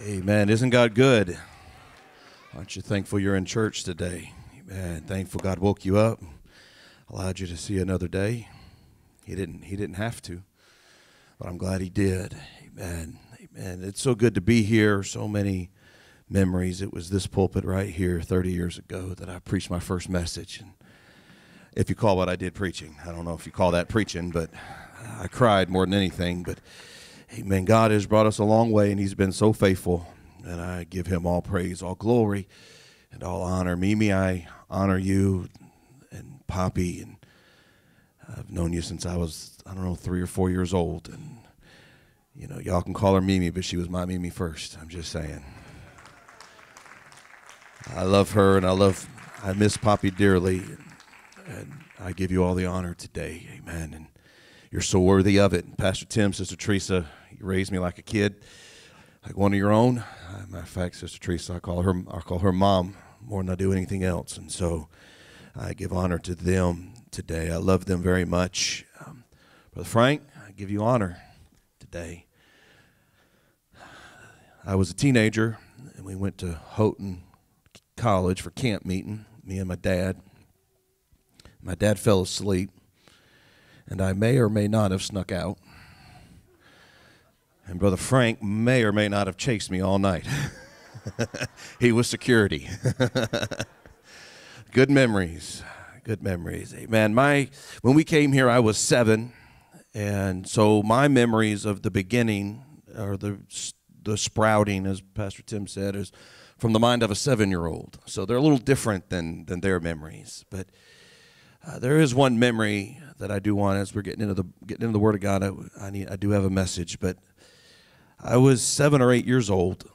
Amen. Isn't God good? Aren't you thankful you're in church today? Amen. Thankful God woke you up, allowed you to see another day. He didn't. He didn't have to, but I'm glad He did. Amen. Amen. It's so good to be here. So many memories. It was this pulpit right here 30 years ago that I preached my first message. And if you call what I did preaching, I don't know if you call that preaching, but I cried more than anything. But Amen. God has brought us a long way, and He's been so faithful. And I give Him all praise, all glory, and all honor. Mimi, I honor you, and Poppy, and I've known you since I was, I don't know, three or four years old. And, you know, y'all can call her Mimi, but she was my Mimi first. I'm just saying. I love her, and I love, I miss Poppy dearly. And I give you all the honor today. Amen. And you're so worthy of it. Pastor Tim, Sister Teresa, you raised me like a kid, like one of your own. Matter of fact, Sister Teresa, I call her I call her mom more than I do anything else, and so I give honor to them today. I love them very much. Um, Brother Frank, I give you honor today. I was a teenager, and we went to Houghton College for camp meeting. Me and my dad. My dad fell asleep, and I may or may not have snuck out. And Brother Frank may or may not have chased me all night. he was security. Good memories. Good memories. Amen. My when we came here, I was seven, and so my memories of the beginning or the the sprouting, as Pastor Tim said, is from the mind of a seven-year-old. So they're a little different than than their memories. But uh, there is one memory that I do want as we're getting into the getting into the Word of God. I, I need I do have a message, but I was seven or eight years old.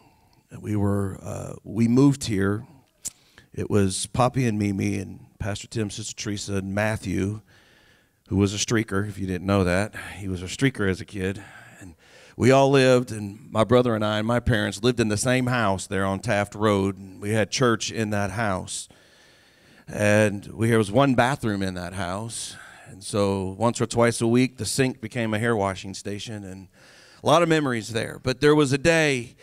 We were uh, we moved here. It was Poppy and Mimi and Pastor Tim, Sister Teresa, and Matthew, who was a streaker. If you didn't know that, he was a streaker as a kid. And we all lived, and my brother and I and my parents lived in the same house there on Taft Road. And we had church in that house, and we, there was one bathroom in that house. And so once or twice a week, the sink became a hair washing station, and a lot of memories there. But there was a day,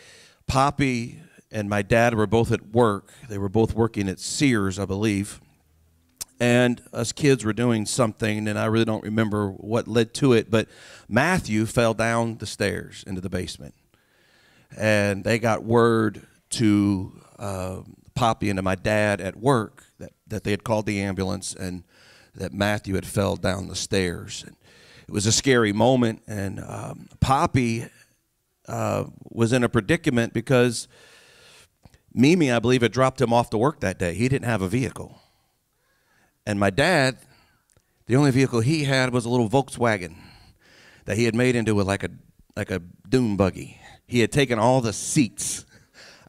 Poppy and my dad were both at work. They were both working at Sears, I believe. And us kids were doing something, and I really don't remember what led to it, but Matthew fell down the stairs into the basement. And they got word to uh, Poppy and to my dad at work that, that they had called the ambulance and that Matthew had fell down the stairs. And it was a scary moment, and um, Poppy uh, was in a predicament because Mimi, I believe, had dropped him off to work that day. He didn't have a vehicle, and my dad, the only vehicle he had was a little Volkswagen that he had made into a, like a like a dune buggy. He had taken all the seats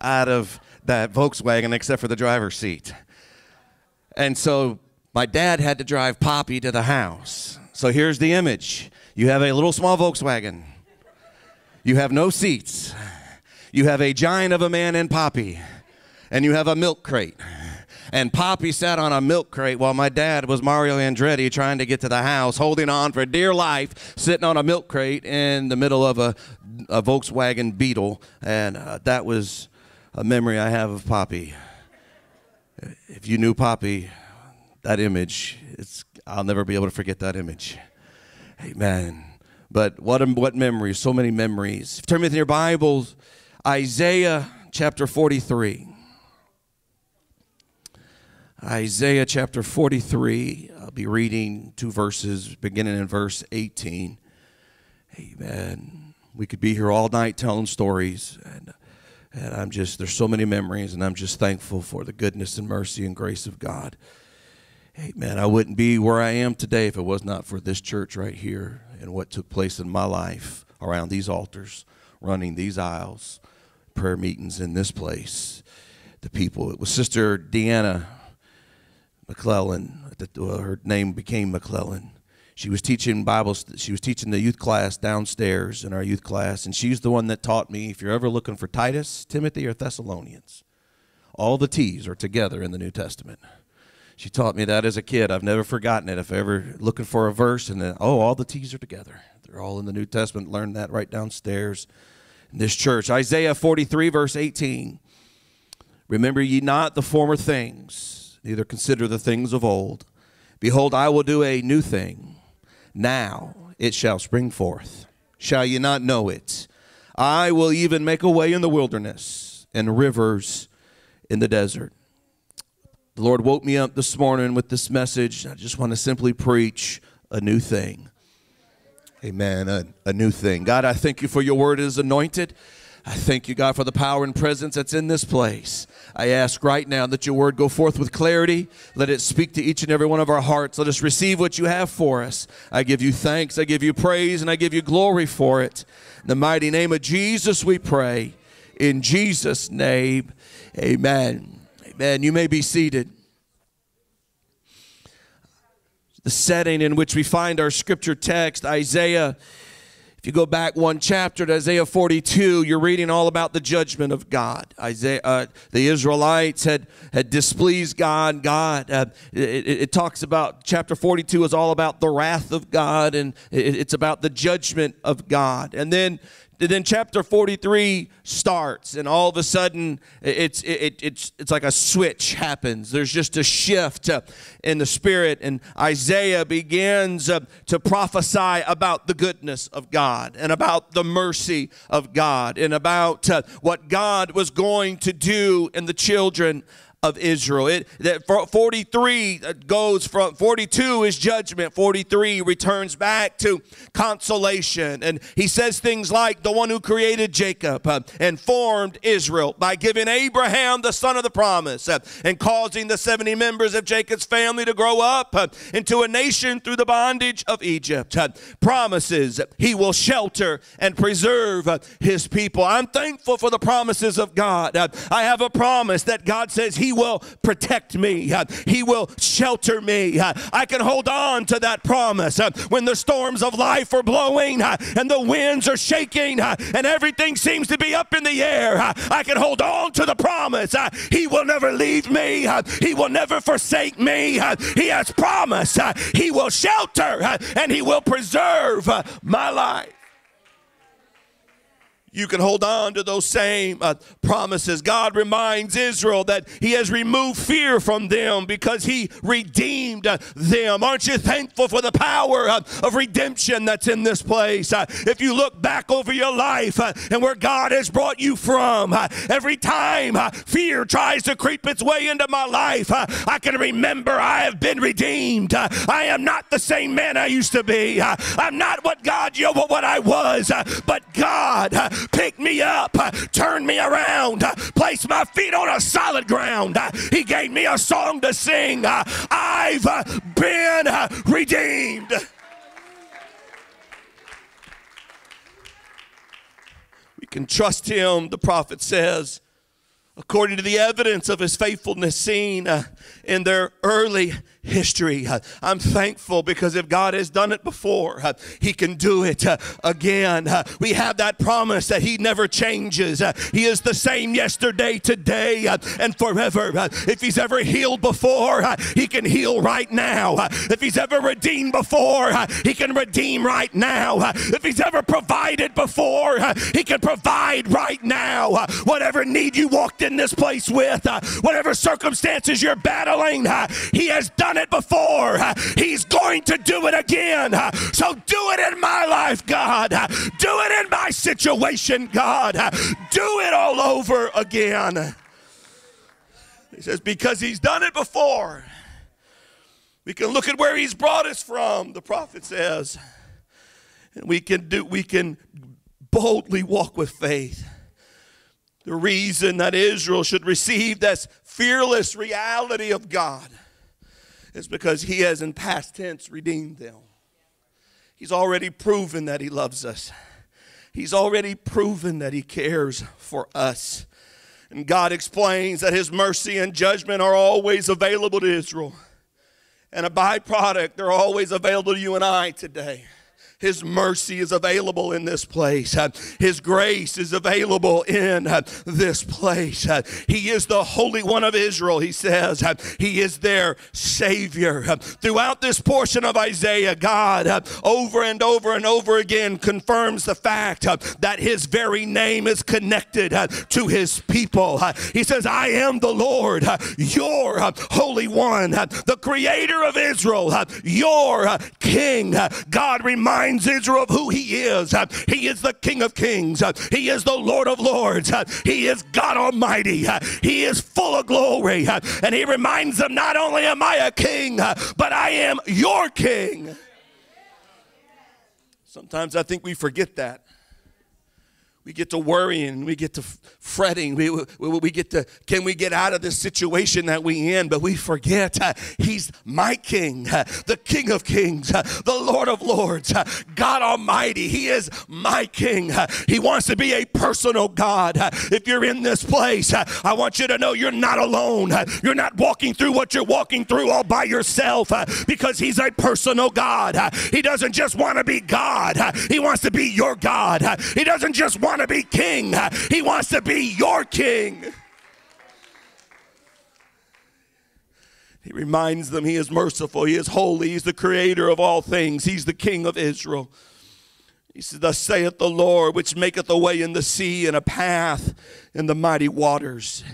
out of that Volkswagen except for the driver's seat, and so my dad had to drive Poppy to the house. So here's the image you have a little small Volkswagen, you have no seats, you have a giant of a man in Poppy, and you have a milk crate. And Poppy sat on a milk crate while my dad was Mario Andretti trying to get to the house, holding on for dear life, sitting on a milk crate in the middle of a, a Volkswagen Beetle. And uh, that was a memory I have of Poppy. If you knew Poppy, that image, it's, I'll never be able to forget that image. Amen. But what, what memories, so many memories. Turn with your Bibles, Isaiah chapter 43. Isaiah chapter 43. I'll be reading two verses beginning in verse 18. Amen. We could be here all night telling stories and and I'm just there's so many memories and I'm just thankful for the goodness and mercy and grace of God. Amen. I wouldn't be where I am today if it was not for this church right here and what took place in my life around these altars, running these aisles, prayer meetings in this place. The people. It was Sister Deanna McClellan. Her name became McClellan. She was teaching Bible. She was teaching the youth class downstairs in our youth class, and she's the one that taught me. If you're ever looking for Titus, Timothy, or Thessalonians, all the T's are together in the New Testament. She taught me that as a kid. I've never forgotten it. If ever looking for a verse and then, oh, all the T's are together. They're all in the New Testament. Learned that right downstairs in this church. Isaiah 43, verse 18. Remember ye not the former things, neither consider the things of old. Behold, I will do a new thing. Now it shall spring forth. Shall ye not know it? I will even make a way in the wilderness and rivers in the desert. The Lord woke me up this morning with this message. I just want to simply preach a new thing. Amen. A, a new thing. God, I thank you for your word is anointed. I thank you, God, for the power and presence that's in this place. I ask right now that your word go forth with clarity. Let it speak to each and every one of our hearts. Let us receive what you have for us. I give you thanks, I give you praise, and I give you glory for it. In the mighty name of Jesus, we pray. In Jesus' name, amen. Amen. You may be seated. The setting in which we find our scripture text, Isaiah if you go back one chapter to Isaiah 42, you're reading all about the judgment of God. Isaiah, uh, the Israelites had, had displeased God. God, uh, it, it, talks about chapter 42 is all about the wrath of God, and it, it's about the judgment of God. And then then chapter 43 starts and all of a sudden it's it, it's it's like a switch happens. There's just a shift uh, in the spirit and isaiah begins uh, to prophesy about the goodness of god and about the mercy of god and about uh, what god was going to do in the children of Israel. It that 43 uh, goes from 42 is judgment. 43 returns back to consolation, and he says things like the one who created Jacob uh, and formed Israel by giving Abraham the son of the promise uh, and causing the 70 members of Jacob's family to grow up into a nation through the bondage of Egypt. Promises he will shelter and preserve his people. I'm thankful for the promises of God. I have a promise that God says he will protect me, He will shelter me. I can hold on to that promise when the storms of life are blowing and the winds are shaking and everything seems to be up in the air. I can hold on to the promise. He will never leave me, He will never forsake me. He has promised He will shelter and He will preserve my life you can hold on to those same uh, promises. God reminds Israel that He has removed fear from them because He redeemed uh, them. Aren't you thankful for the power uh, of redemption that's in this place? Uh, if you look back over your life and where God has brought you from, every time fear tries to creep its way into my life, I can remember I have been redeemed. I am not the same man I used to be. I'm not what God, you know, what I was, but God picked me up, turned me around, placed my feet on a solid ground. He gave me a song to sing. I've been redeemed. We can trust him, the prophet says, according to the evidence of his faithfulness seen uh, in their early history. Uh, I'm thankful because if God has done it before, uh, He can do it uh, again. Uh, we have that promise that He never changes. Uh, he is the same yesterday, today, uh, and forever. if He's ever healed before, He can heal right now. if He's ever redeemed before, He can redeem right now. if He's ever provided before, He can provide right now. whatever need you walked in this place with, whatever circumstances you're battling, He has done done it before. He's going to do it again. So do it in my life, God. Do it in my situation, God. Do it all over again. He says, because he's done it before. We can look at where he's brought us from, the prophet says. And we can do we can boldly walk with faith. The reason that Israel should receive this fearless reality of God is because He has in past tense redeemed them. He's already proven that He loves us, He's already proven that He cares for us. And God explains that His mercy and judgment are always available to Israel. And a byproduct, they're always available to you and I today. His mercy is available in this place. His grace is available in this place. He is the Holy One of Israel, he says. He is their Savior. Throughout this portion of Isaiah, God over and over and over again confirms the fact that His very name is connected to His people. He says, I am the Lord, your Holy One, the Creator of Israel, your King. God reminds Israel of who He is. Uh, he is the King of Kings, uh, He is the Lord of Lords, uh, He is God Almighty, He is full of glory. And He reminds them, Not only am I a king, but I am your king. Sometimes I think we forget that. We get to worrying, we get to fretting, we, we, we, get to, can we get out of this situation that we in? But we forget uh, He's my King, uh, the King of Kings, uh, the Lord of Lords, uh, God Almighty. He is my King. Uh, he wants to be a personal God. Uh, if you're in this place, I want you to know you're not alone. you're not walking through what you're walking through all by yourself because He's a personal God. he doesn't just want to be God, He wants to be your God. he doesn't just want want to be king, He wants to be your king. He reminds them He is merciful, He is holy, He's the creator of all things, He's the King of Israel. He says, Thus saith the Lord, which maketh a way in the sea and a path in the mighty waters.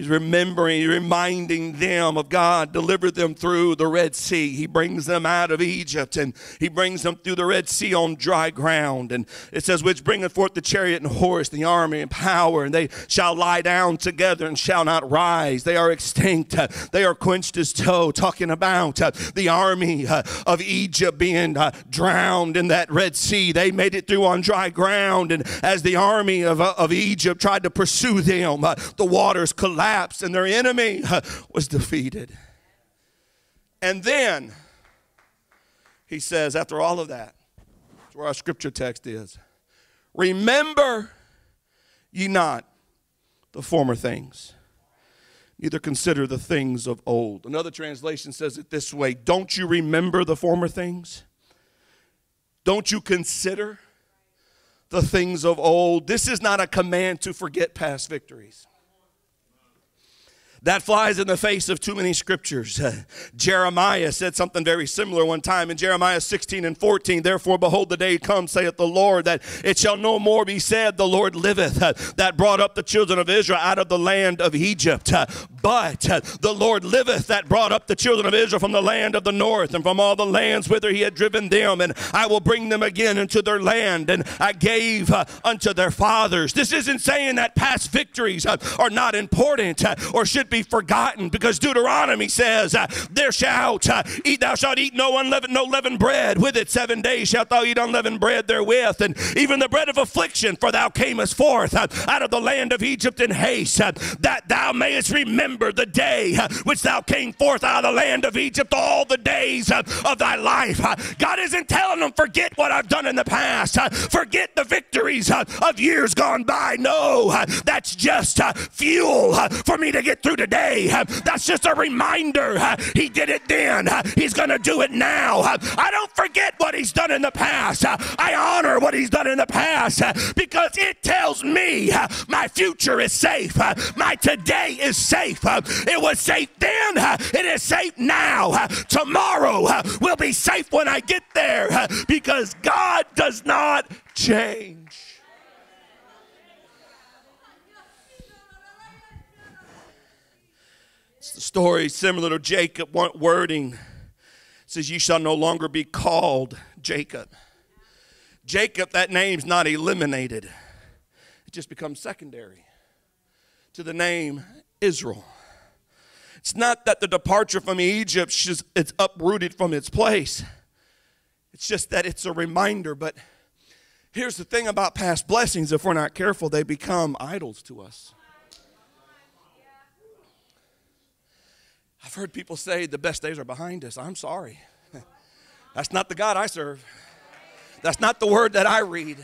He's remembering, reminding them of God delivered them through the Red Sea. He brings them out of Egypt and he brings them through the Red Sea on dry ground. And it says, which bringeth forth the chariot and horse, the army and power, and they shall lie down together and shall not rise. They are extinct. They are quenched as tow. Talking about uh, the army uh, of Egypt being uh, drowned in that Red Sea. They made it through on dry ground. And as the army of, of Egypt tried to pursue them, the waters collapsed collapsed and their enemy was defeated. And then he says, after all of that, that's where our scripture text is. Remember ye not the former things, neither consider the things of old. Another translation says it this way Don't you remember the former things? Don't you consider the things of old? This is not a command to forget past victories. That flies in the face of too many scriptures. Uh, Jeremiah said something very similar one time in Jeremiah 16 and 14. Therefore, behold, the day comes, saith the Lord, that it shall no more be said, The Lord liveth, uh, that brought up the children of Israel out of the land of Egypt. Uh, but uh, the Lord liveth, that brought up the children of Israel from the land of the north and from all the lands whither he had driven them. And I will bring them again into their land, and I gave uh, unto their fathers. This isn't saying that past victories uh, are not important or should be forgotten because Deuteronomy says, uh, There shalt uh, eat, thou shalt eat no unleavened, no leavened bread. With it seven days shalt thou eat unleavened bread therewith, and even the bread of affliction, for thou camest forth uh, out of the land of Egypt in haste, uh, that thou mayest remember the day uh, which thou came forth out of the land of Egypt all the days uh, of thy life. God isn't telling them, forget what I've done in the past, forget the victories of years gone by. No, that's just fuel for me to get through today. That's just a reminder. He did it then. He's going to do it now. I don't forget what he's done in the past. I honor what he's done in the past because it tells me my future is safe. My today is safe. It was safe then. It is safe now. Tomorrow will be safe when I get there because God does not change. the story similar to Jacob one wording. Says, You shall no longer be called Jacob. Jacob, that name's not eliminated, it just becomes secondary to the name Israel. It's not that the departure from Egypt is it's uprooted from its place. It's just that it's a reminder. But here's the thing about past blessings if we're not careful, they become idols to us. I've heard people say the best days are behind us. I'm sorry. That's not the God I serve. That's not the word that I read.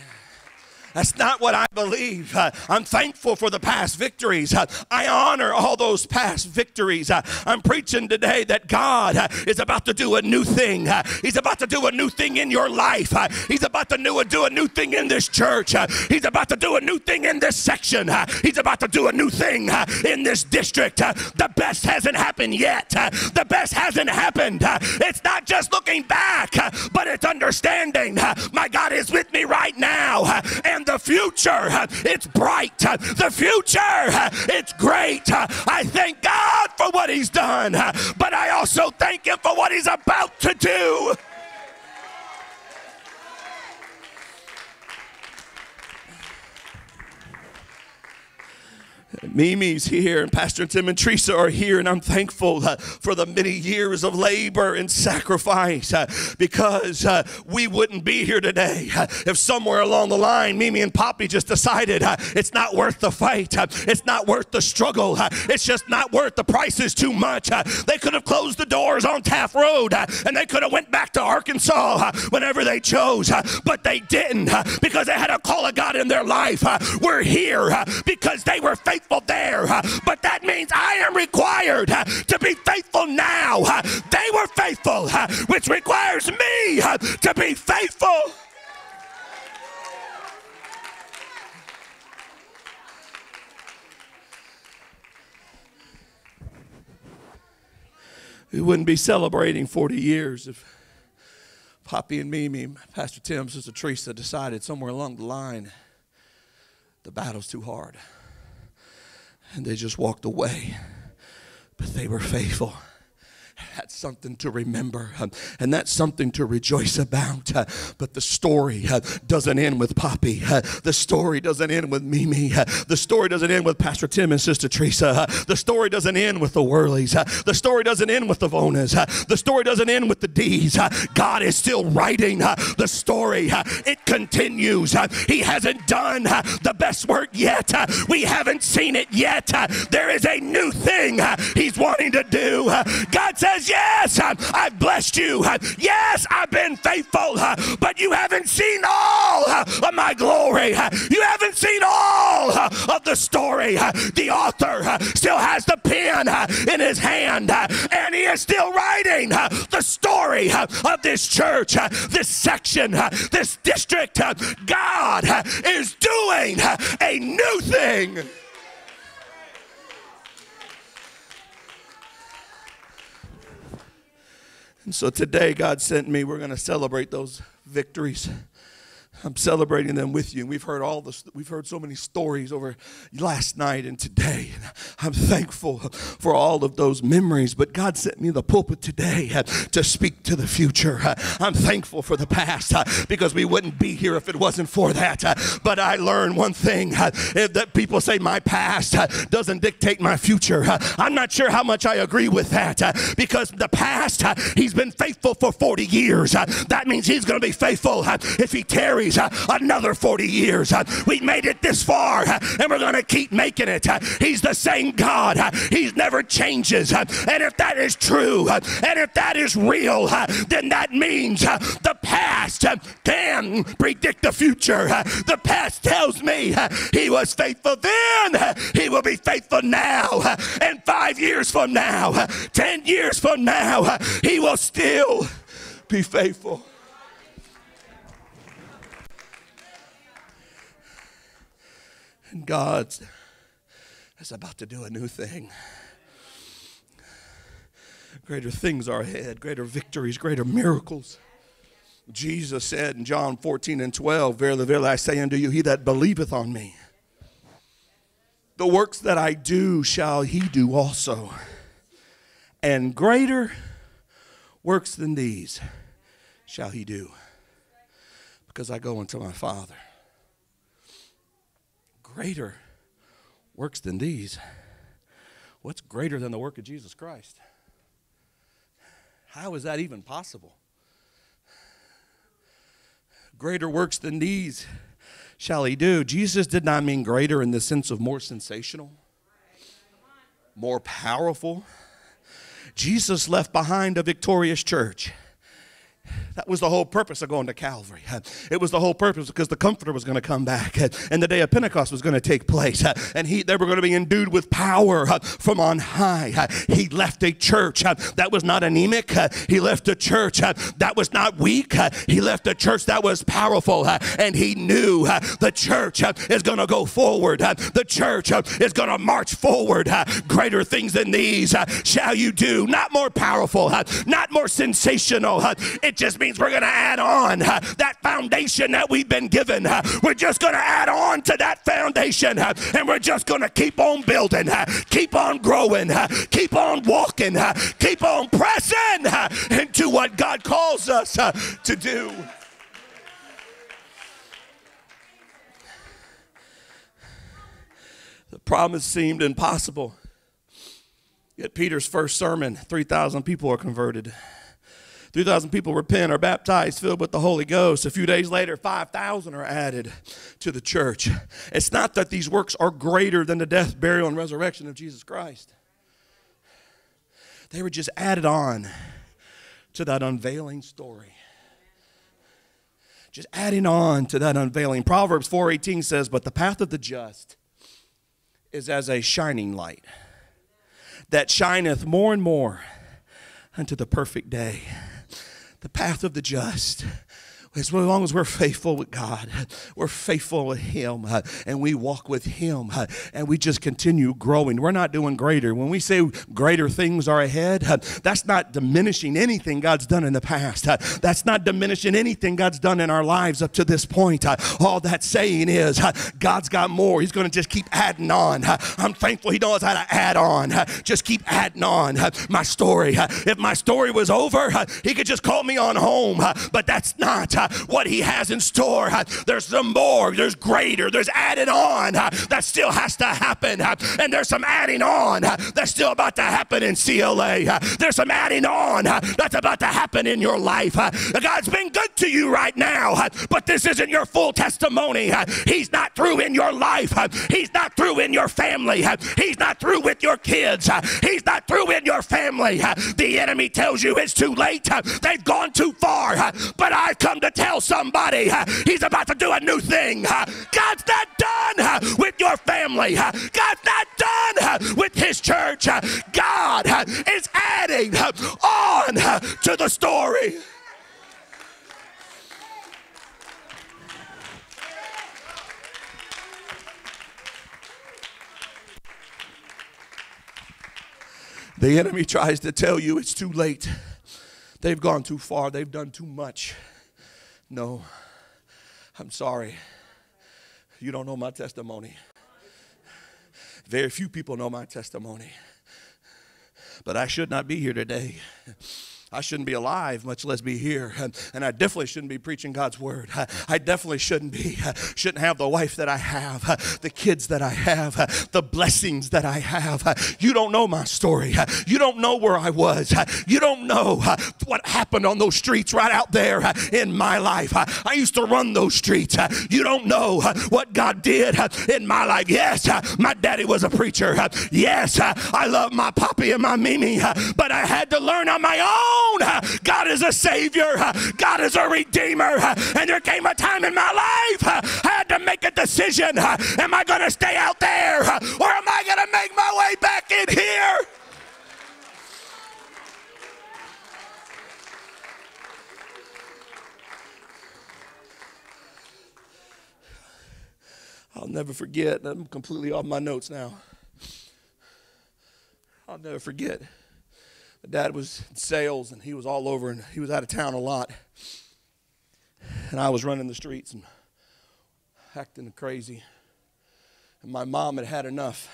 That's not what I believe. Uh, I'm thankful for the past victories. Uh, I honor all those past victories. Uh, I'm preaching today that God uh, is about to do a new thing. Uh, he's about to do a new thing in your life. Uh, he's about to do a new thing in this church. he's about to do a new thing in this section. he's about to do a new thing in this district. the best hasn't happened yet. the best hasn't happened. it's not just looking back, but it's understanding my God is with me right now. and the future, it's bright. The future, it's great. I thank God for what He's done, but I also thank Him for what He's about to do. Mimi's here, and Pastor Tim and Teresa are here, and I'm thankful uh, for the many years of labor and sacrifice uh, because uh, we wouldn't be here today uh, if somewhere along the line Mimi and Poppy just decided uh, it's not worth the fight, uh, it's not worth the struggle, it's just not worth the price is too much. they could have closed the doors on Taft Road and they could have went back to Arkansas whenever they chose, but they didn't because they had a call of God in their life. we're here because they were faithful faithful there, but that means I am required to be faithful now. They were faithful, which requires me to be faithful. We wouldn't be celebrating 40 years if Poppy and Mimi, Pastor Tim, Sister Teresa decided somewhere along the line the battle's too hard and they just walked away. But they were faithful. That's something to remember, and that's something to rejoice about. But the story doesn't end with Poppy. The story doesn't end with Mimi. The story doesn't end with Pastor Tim and Sister Teresa. The story doesn't end with the Worleys. The story doesn't end with the Vonas. The story doesn't end with the D's. God is still writing the story. It continues. He hasn't done the best work yet. We haven't seen it yet. There is a new thing He's wanting to do. God says, Yes, I've blessed you. Yes, I've been faithful, but you haven't seen all of my glory. You haven't seen all of the story. The author still has the pen in his hand, and he is still writing the story of this church, this section, this district. God is doing a new thing. And so today, God sent me. We're going to celebrate those victories. I'm celebrating them with you. We've heard all this, we've heard so many stories over last night and today. And I'm thankful for all of those memories. But God sent me the pulpit today uh, to speak to the future. Uh, I'm thankful for the past uh, because we wouldn't be here if it wasn't for that. Uh, but I learned one thing uh, that people say my past uh, doesn't dictate my future. I'm not sure how much I agree with that because the past, He's been faithful for 40 years. That means He's going to be faithful if He tarries uh, another 40 years. Uh, we made it this far uh, and we're going to keep making it. Uh, he's the same God. Uh, he never changes. Uh, and if that is true and if that is real, then that means the past can predict the future. The past tells me he was faithful then, he will be faithful now. And five years from now, 10 years from now, he will still be faithful. And God is about to do a new thing. Greater things are ahead, greater victories, greater miracles. Jesus said in John 14 and 12, Verily, verily, I say unto you, he that believeth on me, the works that I do shall he do also. And greater works than these shall he do, because I go unto my Father greater works than these. What's greater than the work of Jesus Christ? How is that even possible? Greater works than these shall he do. Jesus did not mean greater in the sense of more sensational, more powerful. Jesus left behind a victorious church. That was the whole purpose of going to Calvary. It was the whole purpose because the Comforter was going to come back and the day of Pentecost was going to take place. And he, they were going to be endued with power from on high. He left a church that was not anemic. He left a church that was not weak. He left a church that was powerful. And he knew the church is going to go forward. The church is going to march forward. Greater things than these shall you do. Not more powerful, not more sensational. It just means we're going to add on that foundation that we've been given. We're just going to add on to that foundation and we're just going to keep on building, keep on growing, keep on walking, keep on pressing into what God calls us to do. The promise seemed impossible. Yet Peter's first sermon, 3,000 people are converted. 3,000 people repent, are baptized, filled with the Holy Ghost. A few days later, 5,000 are added to the church. It's not that these works are greater than the death, burial, and resurrection of Jesus Christ, they were just added on to that unveiling story just adding on to that unveiling proverbs 4.18 says but the path of the just is as a shining light that shineth more and more unto the perfect day the path of the just as long as we're faithful with God, we're faithful with Him, and we walk with Him, and we just continue growing. We're not doing greater. When we say greater things are ahead, that's not diminishing anything God's done in the past. That's not diminishing anything God's done in our lives up to this point. All that's saying is God's got more. He's going to just keep adding on. I'm thankful He knows how to add on. Just keep adding on. My story. If my story was over, He could just call me on home, but that's not what He has in store. There's some more, there's greater, there's added on that still has to happen. And there's some adding on that's still about to happen in CLA. There's some adding on that's about to happen in your life. God's been good to you right now, but this isn't your full testimony. He's not through in your life. He's not through in your family. He's not through with your kids. He's not through in your family. The enemy tells you it's too late. They've gone too far. But I've come to tell somebody he's about to do a new thing. God's not done with your family. God's not done with his church. God is adding on to the story. The enemy tries to tell you it's too late. They've gone too far. They've done too much. No, I'm sorry. You don't know my testimony. Very few people know my testimony. But I should not be here today. I shouldn't be alive, much less be here. And, and I definitely shouldn't be preaching God's word. I, I definitely shouldn't be. Shouldn't have the wife that I have, the kids that I have, the blessings that I have. You don't know my story. You don't know where I was. You don't know what happened on those streets right out there in my life. I used to run those streets. You don't know what God did in my life. Yes, my daddy was a preacher. Yes, I love my poppy and my Mimi, but I had to learn on my own God is a Savior, God is a Redeemer. And there came a time in my life I had to make a decision Am I going to stay out there or am I going to make my way back in here? I'll never forget. I'm completely off my notes now. I'll never forget dad was in sales and he was all over and he was out of town a lot. And I was running the streets and acting crazy. And my mom had had enough.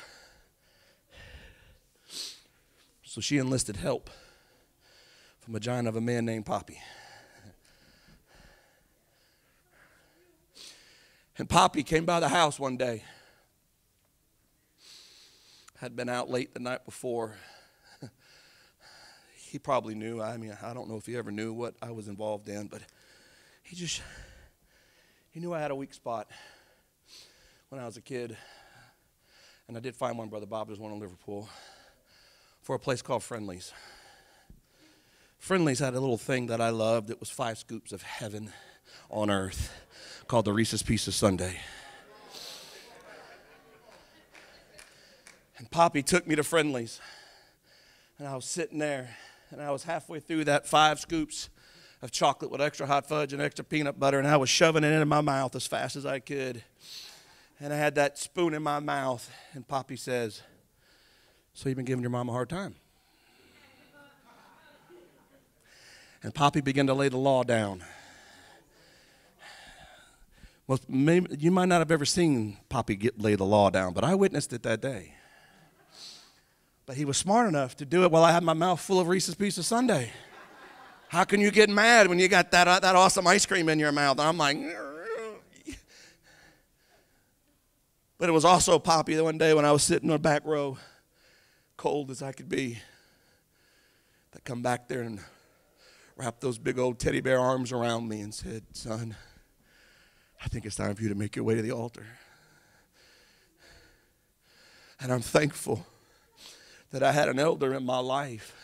So she enlisted help from a giant of a man named Poppy. And Poppy came by the house one day. Had been out late the night before he probably knew. I mean, I don't know if he ever knew what I was involved in, but he just, he knew I had a weak spot when I was a kid. And I did find one, Brother Bob, there's one in Liverpool, for a place called Friendly's. Friendly's had a little thing that I loved. It was five scoops of heaven on earth called the Reese's Pieces Sundae. And Poppy took me to Friendly's. And I was sitting there, and I was halfway through that five scoops of chocolate with extra hot fudge and extra peanut butter, and I was shoving it into my mouth as fast as I could. And I had that spoon in my mouth, and Poppy says, So you've been giving your mom a hard time? And Poppy began to lay the law down. Well, maybe, you might not have ever seen Poppy get, lay the law down, but I witnessed it that day. But he was smart enough to do it while I had my mouth full of Reese's Pieces Sundae. How can you get mad when you got that, uh, that awesome ice cream in your mouth? And I'm like, but it was also Poppy one day when I was sitting on the back row, cold as I could be, that come back there and wrapped those big old teddy bear arms around me and said, Son, I think it's time for you to make your way to the altar. And I'm thankful that I had an elder in my life.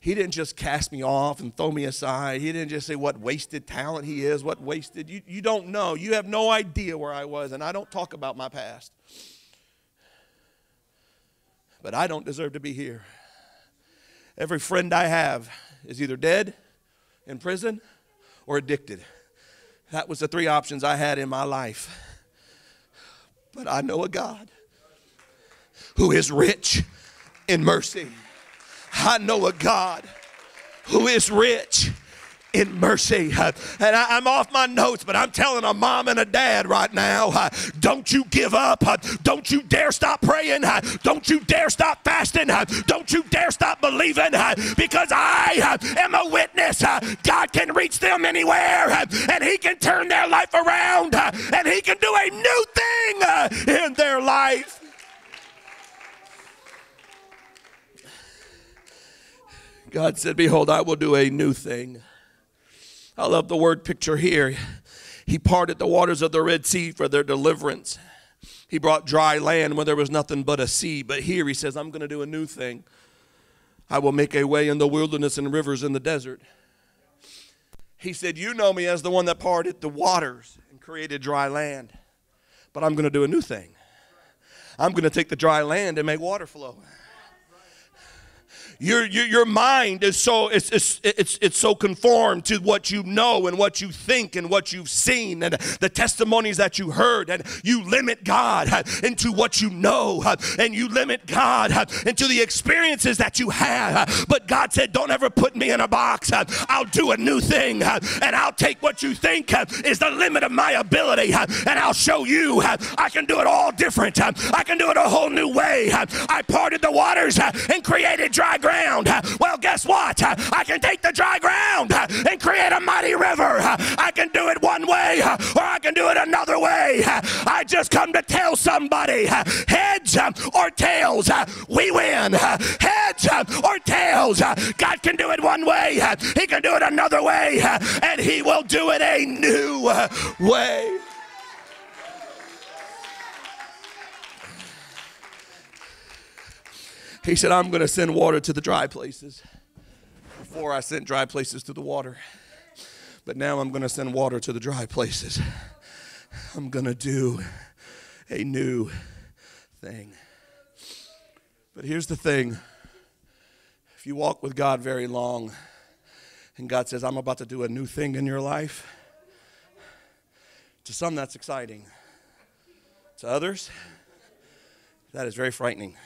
He didn't just cast me off and throw me aside. He didn't just say what wasted talent he is, what wasted. You, you don't know. You have no idea where I was, and I don't talk about my past. But I don't deserve to be here. Every friend I have is either dead, in prison, or addicted. That was the three options I had in my life. But I know a God who is rich in mercy. I know a God who is rich in mercy. And I, am off my notes, but I'm telling a mom and a dad right now don't you give up. Don't you dare stop praying. Don't you dare stop fasting. Don't you dare stop believing because I am a witness. God can reach them anywhere and He can turn their life around and He can do a new thing in their life. God said, Behold, I will do a new thing. I love the word picture here. He parted the waters of the Red Sea for their deliverance. He brought dry land where there was nothing but a sea. But here he says, I'm going to do a new thing. I will make a way in the wilderness and rivers in the desert. He said, You know me as the one that parted the waters and created dry land. But I'm going to do a new thing. I'm going to take the dry land and make water flow your, your, your mind is so it's, it's, it's, it's so conformed to what you know and what you think and what you've seen and the testimonies that you heard. And you limit God into what you know. And you limit God into the experiences that you have. But God said don't ever put me in a box. I'll do a new thing. And I'll take what you think is the limit of my ability. And I'll show you I can do it all different. I can do it a whole new way. I parted the waters and created dry ground ground. Well, guess what? I can take the dry ground and create a mighty river. I can do it one way or I can do it another way. I just come to tell somebody heads or tails, we win. Heads or tails. God can do it one way, He can do it another way, and He will do it a new way. He said, I'm going to send water to the dry places. Before I sent dry places to the water. But now I'm going to send water to the dry places. I'm going to do a new thing. But here's the thing if you walk with God very long, and God says, I'm about to do a new thing in your life, to some that's exciting. To others, that is very frightening.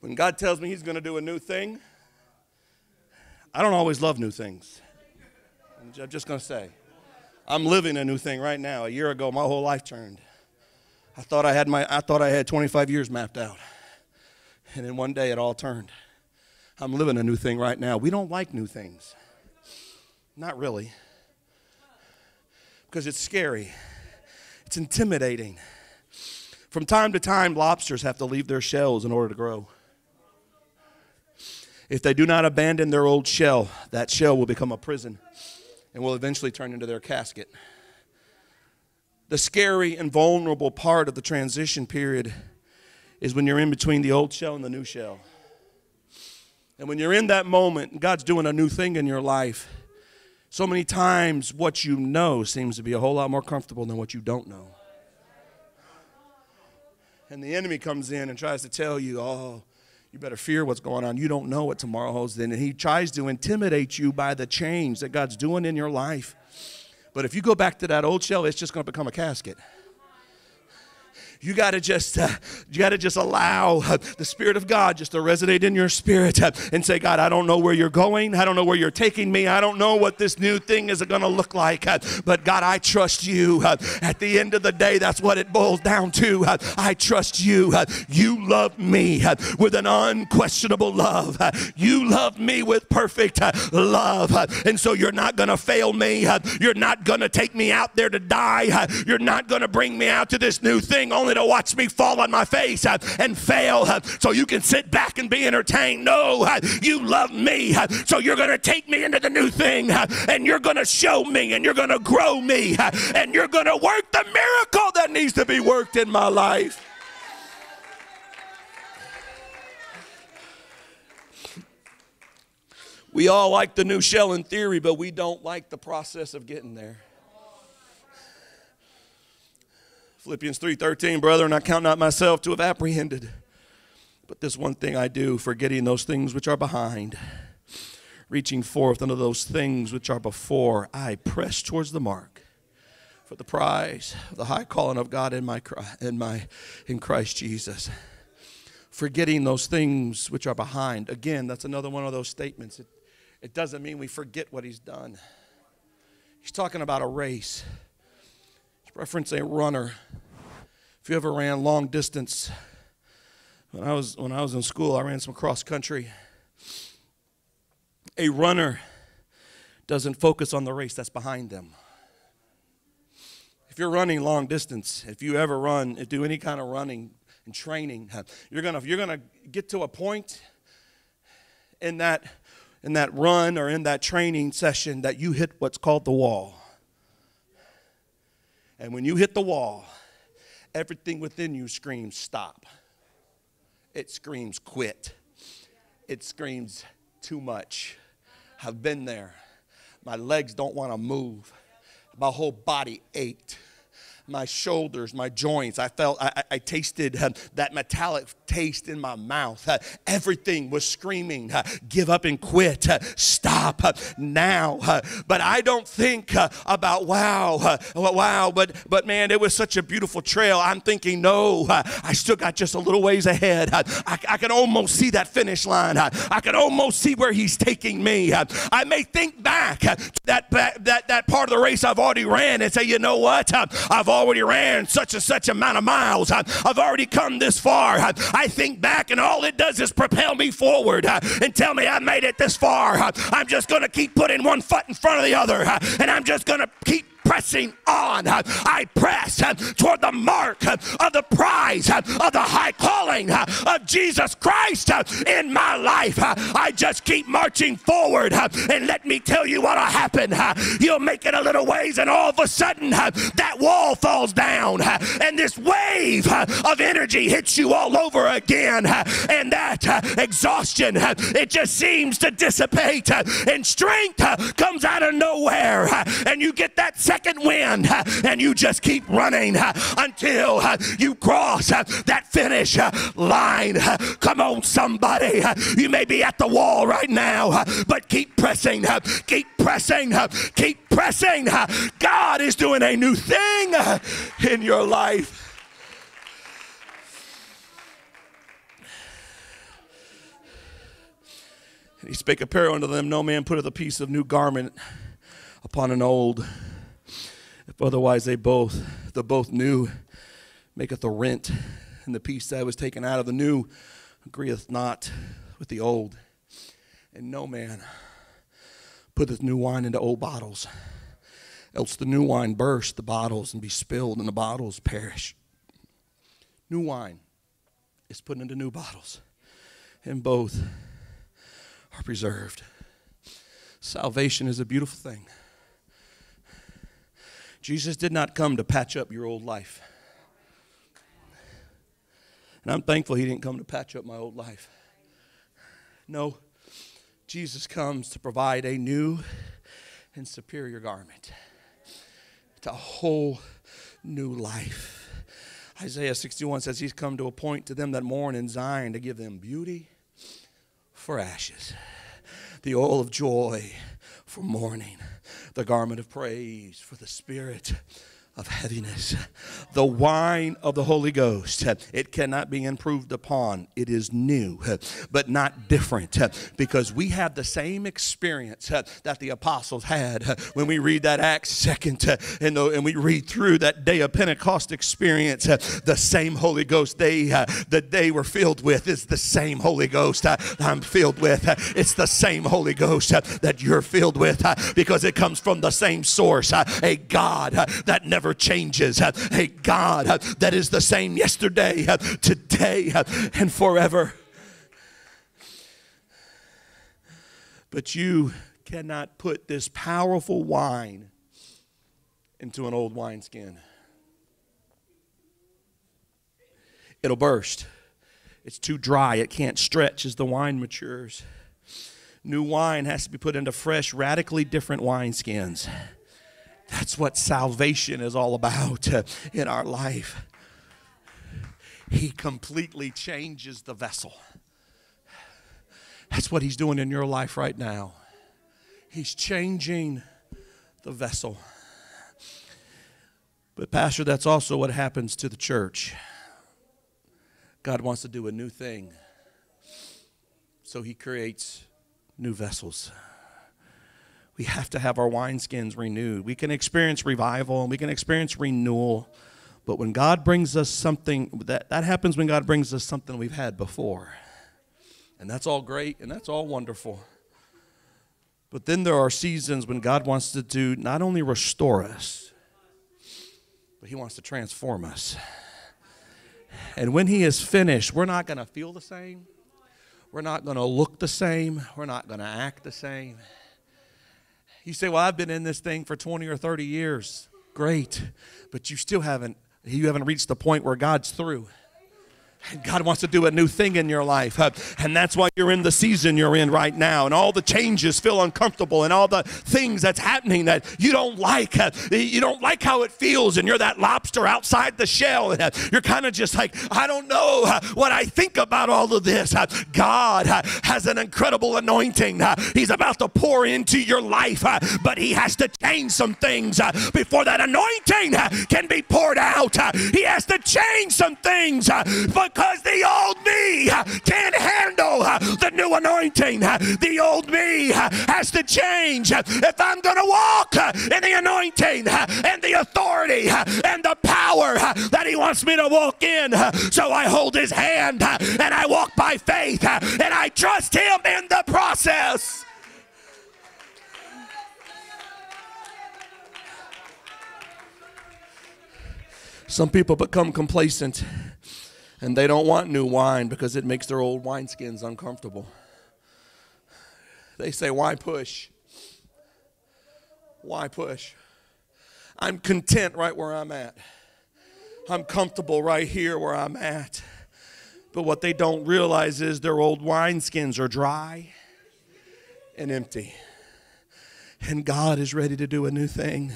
When God tells me He's going to do a new thing, I don't always love new things. I'm just going to say. I'm living a new thing right now. A year ago, my whole life turned. I thought I had my I thought I had 25 years mapped out. And then one day it all turned. I'm living a new thing right now. We don't like new things. Not really. Because it's scary. It's intimidating. From time to time, lobsters have to leave their shells in order to grow. If they do not abandon their old shell, that shell will become a prison and will eventually turn into their casket. The scary and vulnerable part of the transition period is when you're in between the old shell and the new shell. And when you're in that moment, God's doing a new thing in your life. So many times, what you know seems to be a whole lot more comfortable than what you don't know. And the enemy comes in and tries to tell you, oh, you better fear what's going on. You don't know what tomorrow holds then. And he tries to intimidate you by the change that God's doing in your life. But if you go back to that old shell, it's just going to become a casket you got to just uh, you got to just allow uh, the spirit of god just to resonate in your spirit uh, and say god i don't know where you're going. I don't know where you're taking me. I don't know what this new thing is going to look like uh, but god i trust you uh, at the end of the day that's what it boils down to uh, i trust you you love me with an unquestionable love you love me with perfect love and so you're not going to fail me you're not going to take me out there to die you're not going to bring me out to this new thing only to watch me fall on my face uh, and fail uh, so you can sit back and be entertained. No, uh, you love me, so you're going to take me into the new thing and you're going to show me and you're going to grow me and you're going to work the miracle that needs to be worked in my life. We all like the new shell in theory, but we don't like the process of getting there. Philippians 3:13, brethren, I count not myself to have apprehended. But this one thing I do, forgetting those things which are behind, reaching forth unto those things which are before, I press towards the mark for the prize of the high calling of God in my in my in Christ Jesus. Forgetting those things which are behind. Again, that's another one of those statements. It, it doesn't mean we forget what he's done. He's talking about a race reference a runner. If you ever ran long distance, when I was when I was in school, I ran some cross country. A runner doesn't focus on the race that's behind them. If you're running long distance, if you ever run, do any kind of running and training, you're gonna you're gonna get to a point in that in that run or in that training session that you hit what's called the wall. And when you hit the wall, everything within you screams stop. It screams quit. It screams too much. I've been there. My legs don't want to move. My whole body ached my shoulders, my joints. I felt, I, I tasted uh, that metallic taste in my mouth. Uh, everything was screaming, uh, give up and quit, uh, stop uh, now. Uh, but I don't think about, wow, wow, but, but man, it was such a beautiful trail. I'm thinking, no, I still got just a little ways ahead. I, I can almost see that finish line. I, can almost see where he's taking me. I may think back to that, that, that part of the race I've already ran and say, you know what? I've already already ran such and such amount of miles. Uh, I've already come this far. Uh, I think back, and all it does is propel me forward uh, and tell me I made it this far. I'm just going to keep putting one foot in front of the other, and I'm just going to keep pressing on. I press toward the mark of the prize of the high calling of Jesus Christ in my life. I just keep marching forward, and let me tell you what'll happen. You'll make it a little ways, and all of a sudden, that wall falls down, and this wave of energy hits you all over again, and that exhaustion it just seems to dissipate, and strength comes out of nowhere, and you get that second second wind and you just keep running uh, until uh, you cross uh, that finish line. Come on, somebody. You may be at the wall right now, but keep pressing, keep pressing, keep pressing. God is doing a new thing in your life. He spake a parable unto them, No man putteth a piece of new garment upon an old. If otherwise they both, the both new, maketh a rent, and the piece that was taken out of the new agreeth not with the old. And no man putteth new wine into old bottles, else the new wine burst the bottles and be spilled, and the bottles perish. New wine is put into new bottles, and both are preserved. Salvation is a beautiful thing. Jesus did not come to patch up your old life. And I'm thankful he didn't come to patch up my old life. No, Jesus comes to provide a new and superior garment. It's a whole new life. Isaiah 61 says he's come to appoint to them that mourn in Zion to give them beauty for ashes, the oil of joy for mourning, the garment of praise for the spirit of heaviness. The wine of the Holy Ghost, it cannot be improved upon. It is new, but not different, because we have the same experience that the apostles had when we read that Acts 2nd and, we read through that day of Pentecost experience. The same Holy Ghost they that they were filled with is the same Holy Ghost I'm filled with. It's the same Holy Ghost that you're filled with because it comes from the same source, a God that never never changes, a God that is the same yesterday, today, and forever. But you cannot put this powerful wine into an old wineskin. It'll burst. It's too dry. It can't stretch as the wine matures. New wine has to be put into fresh, radically different wineskins. That's what salvation is all about uh, in our life. He completely changes the vessel. That's what He's doing in your life right now. He's changing the vessel. But, Pastor, that's also what happens to the church. God wants to do a new thing, so He creates new vessels we have to have our wineskins renewed. We can experience revival and we can experience renewal. But when God brings us something, that, that happens when God brings us something we've had before. And that's all great and that's all wonderful. But then there are seasons when God wants to do not only restore us, but He wants to transform us. And when He is finished, we're not going to feel the same. We're not going to look the same. We're not going to act the same. You say, Well, I've been in this thing for 20 or 30 years. Great. But you still haven't, you haven't reached the point where God's through. God wants to do a new thing in your life. Uh, and that's why you're in the season you're in right now. And all the changes feel uncomfortable and all the things that's happening that you don't like. Uh, you don't like how it feels. And you're that lobster outside the shell. And uh, you're kind of just like, I don't know uh, what I think about all of this. Uh, God uh, has an incredible anointing. He's about to pour into your life. But He has to change some things before that anointing can be poured out. He has to change some things. But because the old me can't handle the new anointing. The old me has to change if I'm going to walk in the anointing and the authority and the power that He wants me to walk in. So I hold His hand and I walk by faith and I trust Him in the process. Some people become complacent and they don't want new wine because it makes their old wineskins uncomfortable. They say, Why push? Why push? I'm content right where I'm at. I'm comfortable right here where I'm at. But what they don't realize is their old wineskins are dry and empty. And God is ready to do a new thing.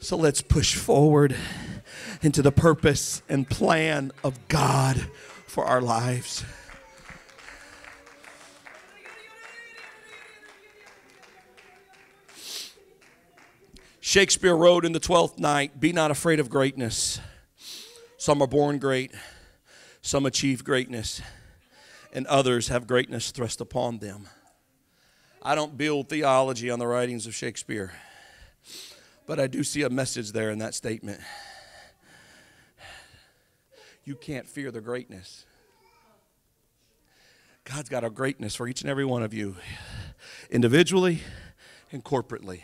So let's push forward into the purpose and plan of God for our lives. Shakespeare wrote in the Twelfth Night Be not afraid of greatness. Some are born great, some achieve greatness, and others have greatness thrust upon them. I don't build theology on the writings of Shakespeare, but I do see a message there in that statement you can't fear the greatness. God's got a greatness for each and every one of you, individually and corporately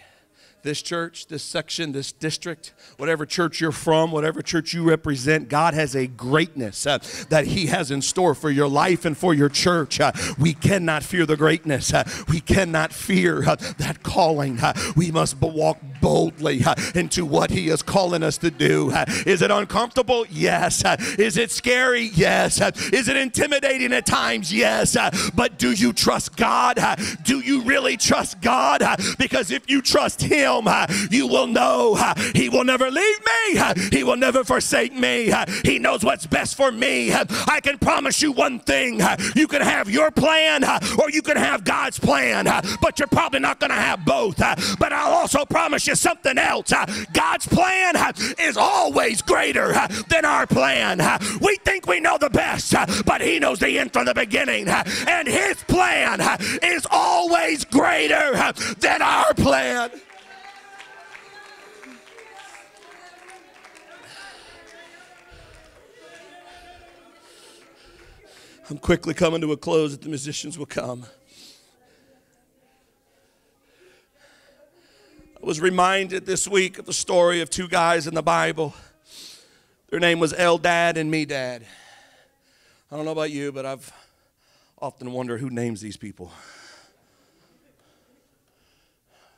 this church, this section, this district, whatever church you're from, whatever church you represent, God has a greatness uh, that He has in store for your life and for your church. Uh, we cannot fear the greatness. Uh, we cannot fear uh, that calling. Uh, we must walk boldly uh, into what He is calling us to do. Uh, is it uncomfortable? Yes. Uh, is it scary? Yes. Is it intimidating at times? Yes. But do you trust God? Do you really trust God? Because if you trust Him, you will know He will never leave me, He will never forsake me. He knows what's best for me. I can promise you one thing you can have your plan or you can have God's plan, but you're probably not going to have both. But I'll also promise you something else God's plan is always greater than our plan. We think we know the best, but He knows the end from the beginning, and His plan is always greater than our plan. I'm quickly coming to a close that the musicians will come. I was reminded this week of the story of two guys in the Bible. Their name was Eldad and Medad. I don't know about you, but I've often wondered who names these people.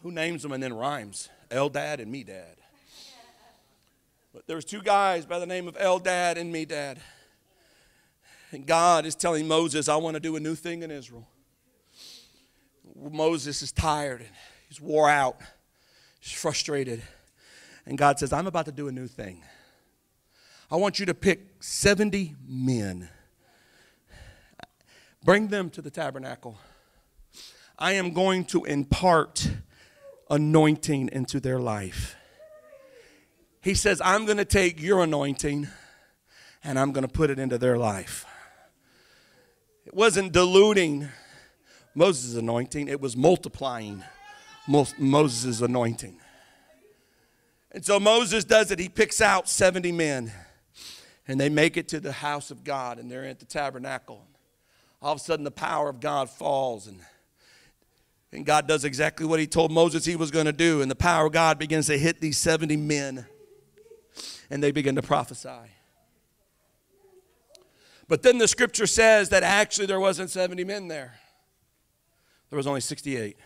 Who names them and then rhymes? Eldad and Medad. But there was two guys by the name of Eldad and Medad. And God is telling Moses, I want to do a new thing in Israel. Moses is tired and he's wore out, frustrated. And God says, I'm about to do a new thing. I want you to pick 70 men, bring them to the tabernacle. I am going to impart anointing into their life. He says, I'm going to take your anointing and I'm going to put it into their life. It wasn't diluting Moses' anointing, it was multiplying Moses' anointing. And so Moses does it. He picks out 70 men, and they make it to the house of God, and they're at the tabernacle. All of a sudden, the power of God falls, and, and God does exactly what He told Moses He was going to do. And the power of God begins to hit these 70 men, and they begin to prophesy. But then the scripture says that actually there wasn't 70 men there. There was only 68.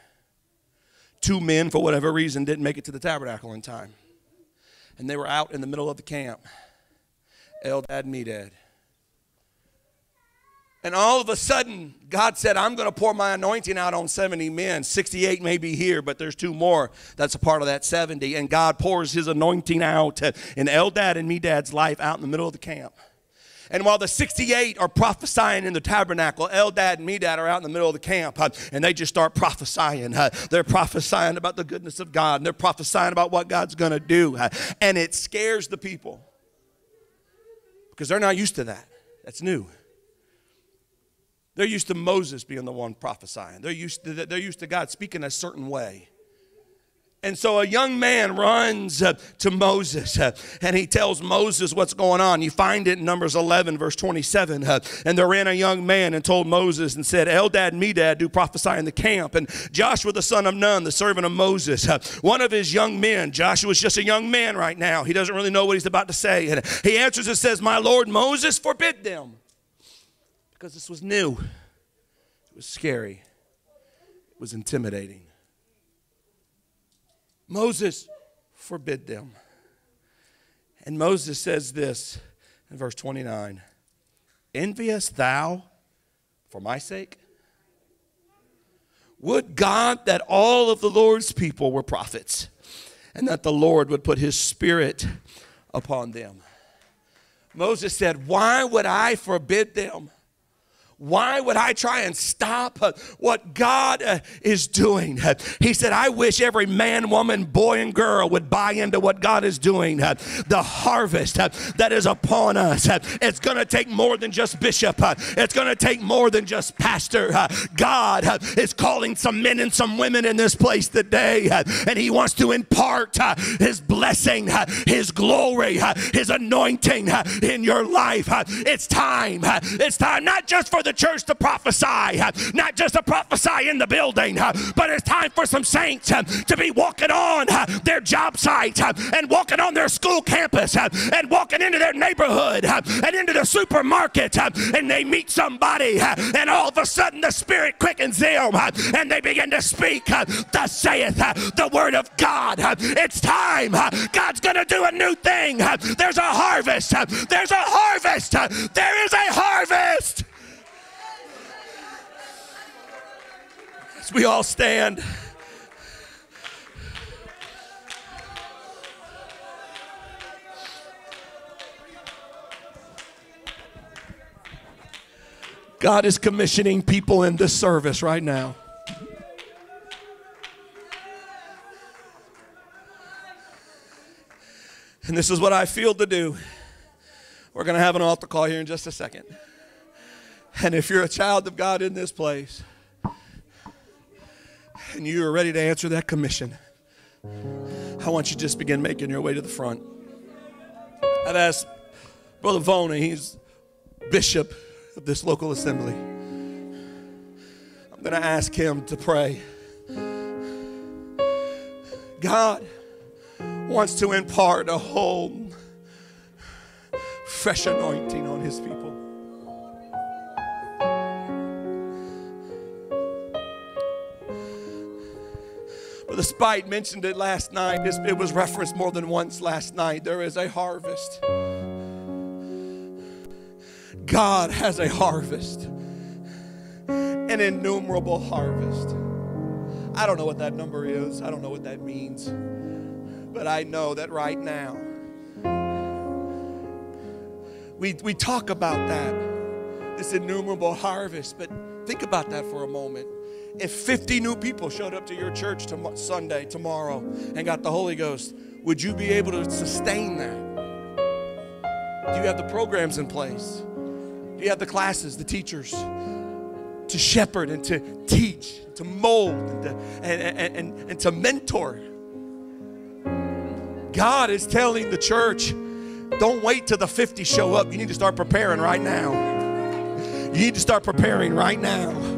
Two men, for whatever reason, didn't make it to the tabernacle in time. And they were out in the middle of the camp. Eldad and Medad. And all of a sudden, God said, I'm going to pour my anointing out on 70 men. 68 may be here, but there's two more that's a part of that 70. And God pours his anointing out in Eldad and Medad's life out in the middle of the camp. And while the 68 are prophesying in the tabernacle, Eldad and Medad are out in the middle of the camp uh, and they just start prophesying. Uh, they're prophesying about the goodness of God and they're prophesying about what God's going to do. Uh, and it scares the people because they're not used to that. That's new. They're used to Moses being the one prophesying. They're used to, they're used to God speaking a certain way. And so a young man runs uh, to Moses uh, and he tells Moses what's going on. You find it in Numbers 11, verse 27. Uh, and there ran a young man and told Moses and said, Eldad and Medad do prophesy in the camp. And Joshua, the son of Nun, the servant of Moses, one of his young men, Joshua's just a young man right now. He doesn't really know what he's about to say. And he answers and says, My Lord Moses, forbid them. Because this was new, it was scary, it was intimidating. Moses forbid them. And Moses says this in verse 29 Envious thou for my sake? Would God that all of the Lord's people were prophets and that the Lord would put his spirit upon them. Moses said, Why would I forbid them? Why would I try and stop uh, what God uh, is doing? Uh, he said, I wish every man, woman, boy, and girl would buy into what God is doing. Uh, the harvest uh, that is upon us, uh, it's going to take more than just bishop, it's going to take more than just pastor. God is calling some men and some women in this place today, and He wants to impart His blessing, His glory, His anointing in your life. It's time. It's time not just for the church to prophesy, not just to prophesy in the building, but it's time for some saints to be walking on their job site and walking on their school campus and walking into their neighborhood and into the supermarket and they meet somebody and all of a sudden the Spirit quickens them and they begin to speak. Thus saith the word of God. It's time. God's going to do a new thing. There's a harvest. There's a harvest. There is a harvest. As we all stand. God is commissioning people in this service right now. And this is what I feel to do. We're going to have an altar call here in just a second. And if you're a child of God in this place and you are ready to answer that commission, I want you to just begin making your way to the front. I've asked Brother Vona, he's bishop of this local assembly. I'm going to ask him to pray. God wants to impart a whole fresh anointing on his people. Brother Spite mentioned it last night. It was referenced more than once last night. There is a harvest. God has a harvest, an innumerable harvest. I don't know what that number is, I don't know what that means, but I know that right now, we, we talk about that, this innumerable harvest, but think about that for a moment. If 50 new people showed up to your church to Sunday, tomorrow, and got the Holy Ghost, would you be able to sustain that? Do you have the programs in place? Do you have the classes, the teachers to shepherd and to teach, to mold, and to, and, and, and, and to mentor? God is telling the church, don't wait till the 50 show up. You need to start preparing right now. You need to start preparing right now.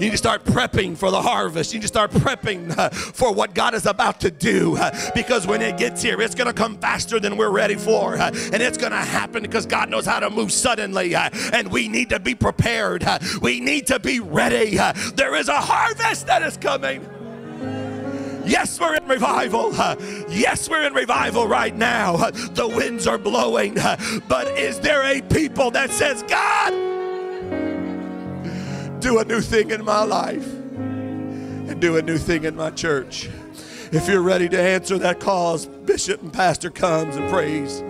You need to start prepping for the harvest. You need to start prepping uh, for what God is about to do uh, because when it gets here, it's going to come faster than we're ready for. Uh, and it's going to happen because God knows how to move suddenly. And we need to be prepared. We need to be ready. There is a harvest that is coming. Yes, we're in revival. Yes, we're in revival right now. The winds are blowing. But is there a people that says, God, do a new thing in my life and do a new thing in my church. If you're ready to answer that call, as Bishop and Pastor comes and prays.